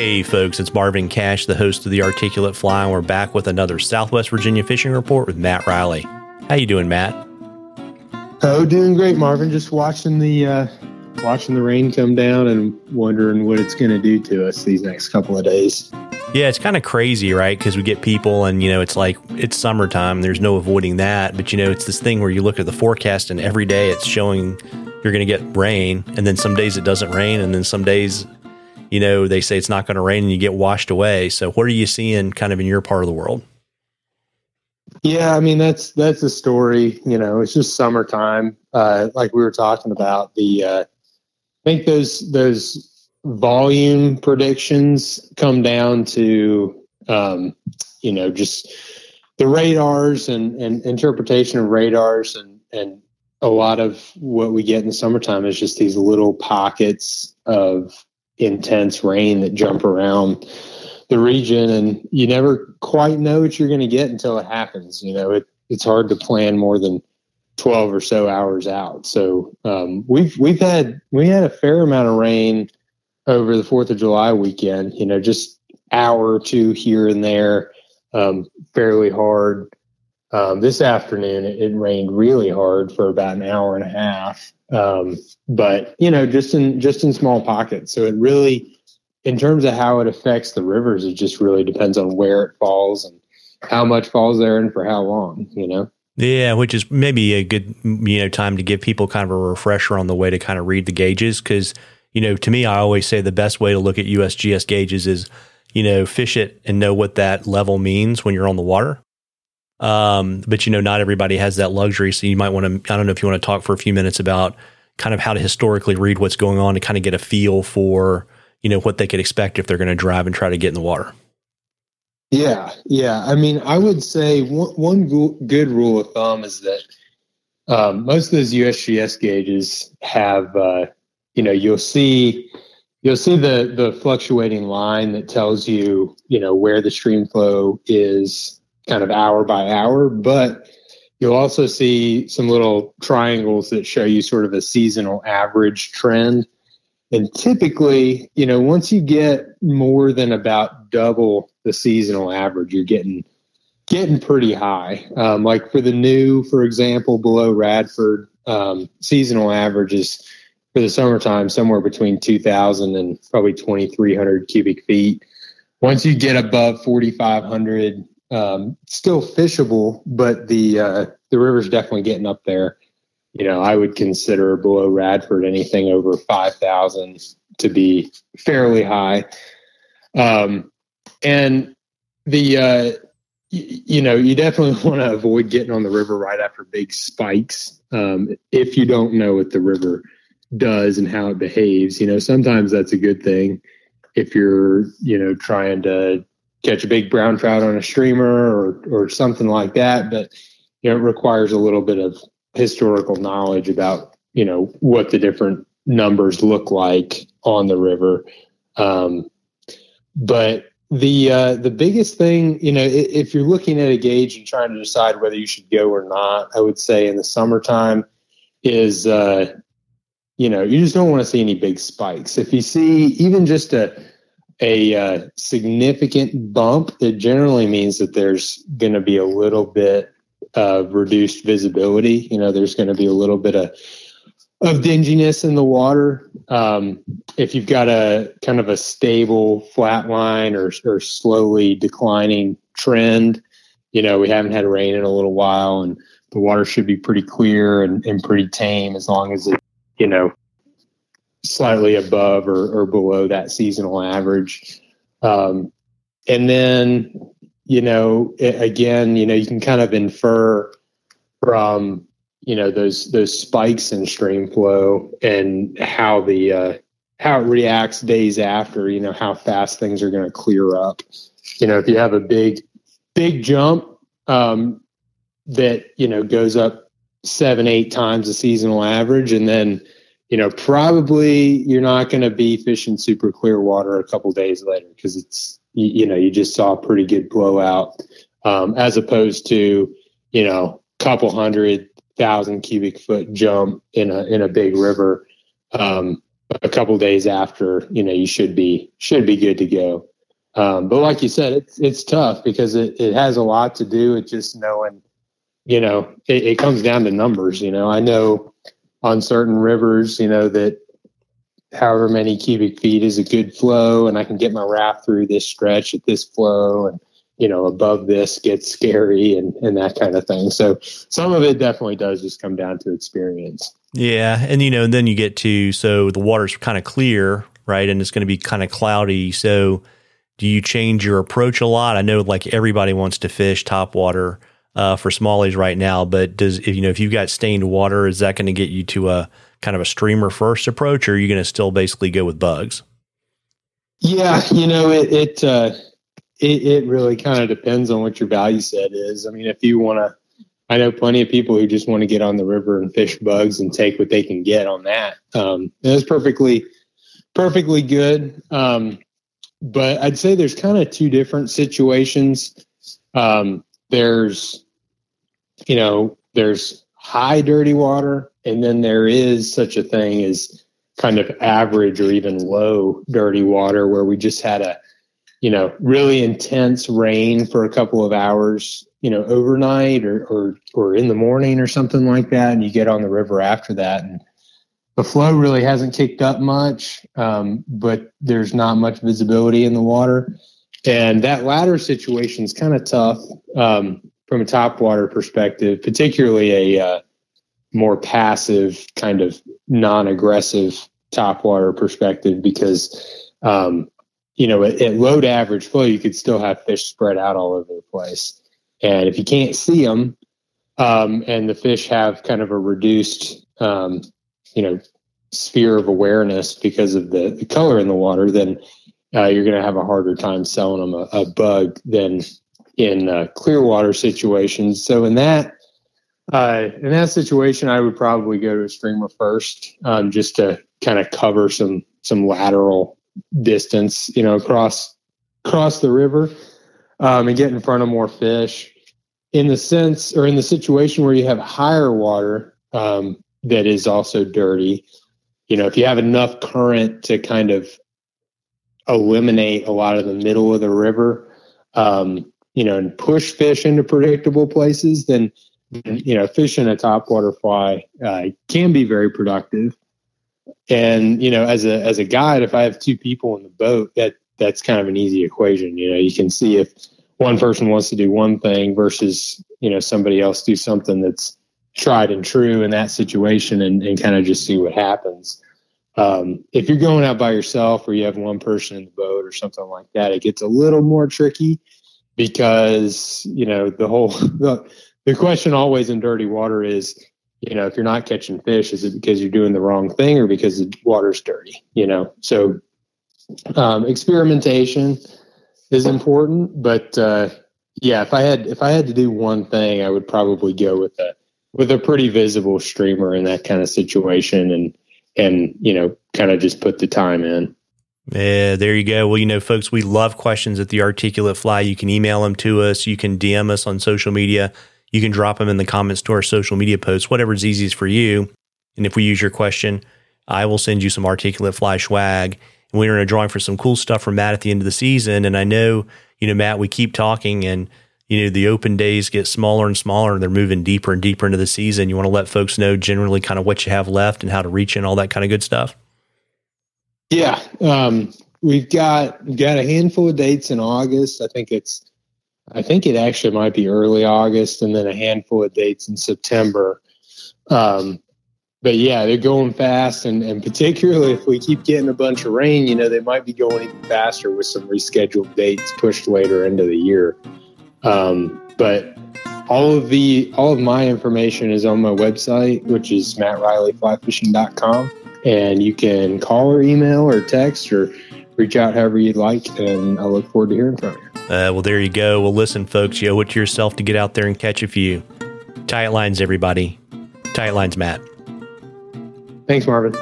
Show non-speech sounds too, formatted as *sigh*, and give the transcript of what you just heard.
Hey folks, it's Marvin Cash, the host of the Articulate Fly, and we're back with another Southwest Virginia fishing report with Matt Reilly. How you doing, Matt? Oh, doing great, Marvin. Just watching the uh, watching the rain come down and wondering what it's going to do to us these next couple of days. Yeah, it's kind of crazy, right? Because we get people, and you know, it's like it's summertime. There's no avoiding that, but you know, it's this thing where you look at the forecast, and every day it's showing you're going to get rain, and then some days it doesn't rain, and then some days, you know, they say it's not going to rain, and you get washed away. So, what are you seeing, kind of in your part of the world? Yeah, I mean that's that's a story. You know, it's just summertime. Uh, like we were talking about the. Uh, I think those those volume predictions come down to um, you know just the radars and, and interpretation of radars and and a lot of what we get in the summertime is just these little pockets of intense rain that jump around the region and you never quite know what you're going to get until it happens you know? It, it's hard to plan more than 12 or so hours out. So um, we've we've had we had a fair amount of rain over the fourth of july weekend you know just hour or two here and there um, fairly hard um, this afternoon it, it, rained really hard for about an hour and a half um, but you know just in just in small pockets so it really in terms of how it affects the rivers, it just really depends on where it falls and how much falls there and for how long, you know? Yeah, which is maybe a good, you know, time to give people kind of a refresher on the way to kind of read the gauges. Cause, you know, to me, I always say the best way to look at USGS gauges is, you know, fish it and know what that level means when you're on the water. Um, but you know, not everybody has that luxury. So you might want to, I don't know if you want to talk for a few minutes about kind of how to historically read what's going on to kind of get a feel for, you know what they could expect if they're going to drive and try to get in the water. Yeah, yeah. I mean, I would say one, one good rule of thumb is that um, most of those USGS gauges have, uh, you know, you'll see you'll see the the fluctuating line that tells you, you know, where the stream flow is kind of hour by hour, but you'll also see some little triangles that show you sort of a seasonal average trend. And typically, you know, once you get more than about double the seasonal average, you're getting getting pretty high. Um, like for the new, for example, below Radford, um, seasonal average is for the summertime somewhere between 2,000 and probably 2,300 cubic feet. Once you get above 4,500, um, still fishable, but the uh, the river's definitely getting up there you know, I would consider below Radford anything over 5,000 to be fairly high. Um, and the, uh, y- you know, you definitely *laughs* want to avoid getting on the river right after big spikes um, if you don't know what the river does and how it behaves. You know, sometimes that's a good thing if you're, you know, trying to catch a big brown trout on a streamer or, or something like that. But, you know, it requires a little bit of historical knowledge about you know what the different numbers look like on the river. Um, but the uh, the biggest thing, you know, if you're looking at a gauge and trying to decide whether you should go or not, I would say in the summertime is uh, you know you just don't want to see any big spikes. If you see even just a a uh, significant bump, it generally means that there's going to be a little bit of reduced visibility. You know, there's going to be a little bit of of dinginess in the water. Um, if you've got a kind of a stable flat line or, or slowly declining trend, you know, we haven't had rain in a little while and the water should be pretty clear and, and pretty tame as long as it, you know, slightly above or, or below that seasonal average. Um, and then you know, it, again, you know, you can kind of infer from you know those those spikes in stream flow and how the uh, how it reacts days after. You know how fast things are going to clear up. You know, if you have a big big jump um, that you know goes up seven eight times the seasonal average, and then you know probably you're not going to be fishing super clear water a couple days later because it's you, you, know you just saw a pretty good blowout um, as opposed to you know couple hundred thousand cubic foot jump in a in a big river um, a couple days after, you know, you should be should be good to go. Um, but like you said, it's it's tough because it, it has a lot to do with just knowing, you know, it, it comes down to numbers. You know, I know on certain rivers, you know, that however many cubic feet is a good flow, and I can get my raft through this stretch at this flow, and you know, above this gets scary and and that kind of thing. So some of it definitely does just come down to experience. Yeah, and you know, then you get to so the water's kind of clear, right, and it's going to be kind of cloudy, so do you change your approach a lot? I know like everybody wants to fish top water uh, for smallies right now, but does if you know if you've got stained water, is that going to get you to a kind of a streamer first approach, or are you going to still basically go with bugs? Yeah, you know it it uh, it, it really kind of depends on what your value set is. I mean, if you want to, I know plenty of people who just want to get on the river and fish bugs and take what they can get on that. Um, that's perfectly perfectly good. Um, but I'd say there's kind of two different situations. Um, there's, you know, there's high dirty water, and then there is such a thing as kind of average or even low dirty water where we just had a, you know, really intense rain for a couple of hours, you know, overnight or, or, or in the morning or something like that. And you get on the river after that and the flow really hasn't kicked up much, um, but there's not much visibility in the water. And that latter situation is kind of tough um, from a top water perspective, particularly a uh, more passive kind of non-aggressive top water perspective, because um, you know at, at low to average flow you could still have fish spread out all over the place, and if you can't see them, um, and the fish have kind of a reduced um, you know sphere of awareness because of the, the color in the water, then uh, you're going to have a harder time selling them a, a bug than in uh, clear water situations. So in that uh, in that situation, I would probably go to a streamer first, um, just to kind of cover some some lateral distance, you know, across across the river, um, and get in front of more fish. In the sense, or in the situation where you have higher water, um, that is also dirty. You know, if you have enough current to kind of eliminate a lot of the middle of the river, um, you know, and push fish into predictable places, then you know, fishing a topwater fly uh, can be very productive. And you know, as a as a guide, if I have two people in the boat, that that's kind of an easy equation. You know, you can see if one person wants to do one thing versus you know somebody else do something that's tried and true in that situation and, and kind of just see what happens. Um, if you're going out by yourself or you have one person in the boat or something like that, it gets a little more tricky because, you know, the whole, *laughs* the, the question always in dirty water is, you know, if you're not catching fish, is it because you're doing the wrong thing or because the water's dirty, you know? So, um, experimentation is important, but, uh, yeah, if I had, if I had to do one thing, I would probably go with a, with a pretty visible streamer in that kind of situation and and you know kind of just put the time in yeah, there you go. Well, you know, folks, we love questions at the Articulate Fly. You can email them to us. You can DM us on social media. You can drop them in the comments to our social media posts, whatever's easiest for you. And if we use your question, I will send you some Articulate Fly swag. And we're in a drawing for some cool stuff from Matt at the end of the season. And I know, you know, Matt, we keep talking and you know the open days get smaller and smaller and they're moving deeper and deeper into the season. You want to let folks know generally kind of what you have left and how to reach in all that kind of good stuff? Yeah um, we've got we've got a handful of dates in august. I think it's i think it actually might be early august and then a handful of dates in september. Um, but yeah they're going fast and, and particularly if we keep getting a bunch of rain you know they might be going even faster with some rescheduled dates pushed later into the year um, but all of the all of my information is on my website, which is mattreillyflyfishing.com. And you can call or email or text or reach out however you'd like. And I look forward to hearing from you. Uh, well, there you go. Well, listen, folks, you owe it to yourself to get out there and catch a few. Tight lines, everybody. Tight lines, Matt. Thanks, Marvin.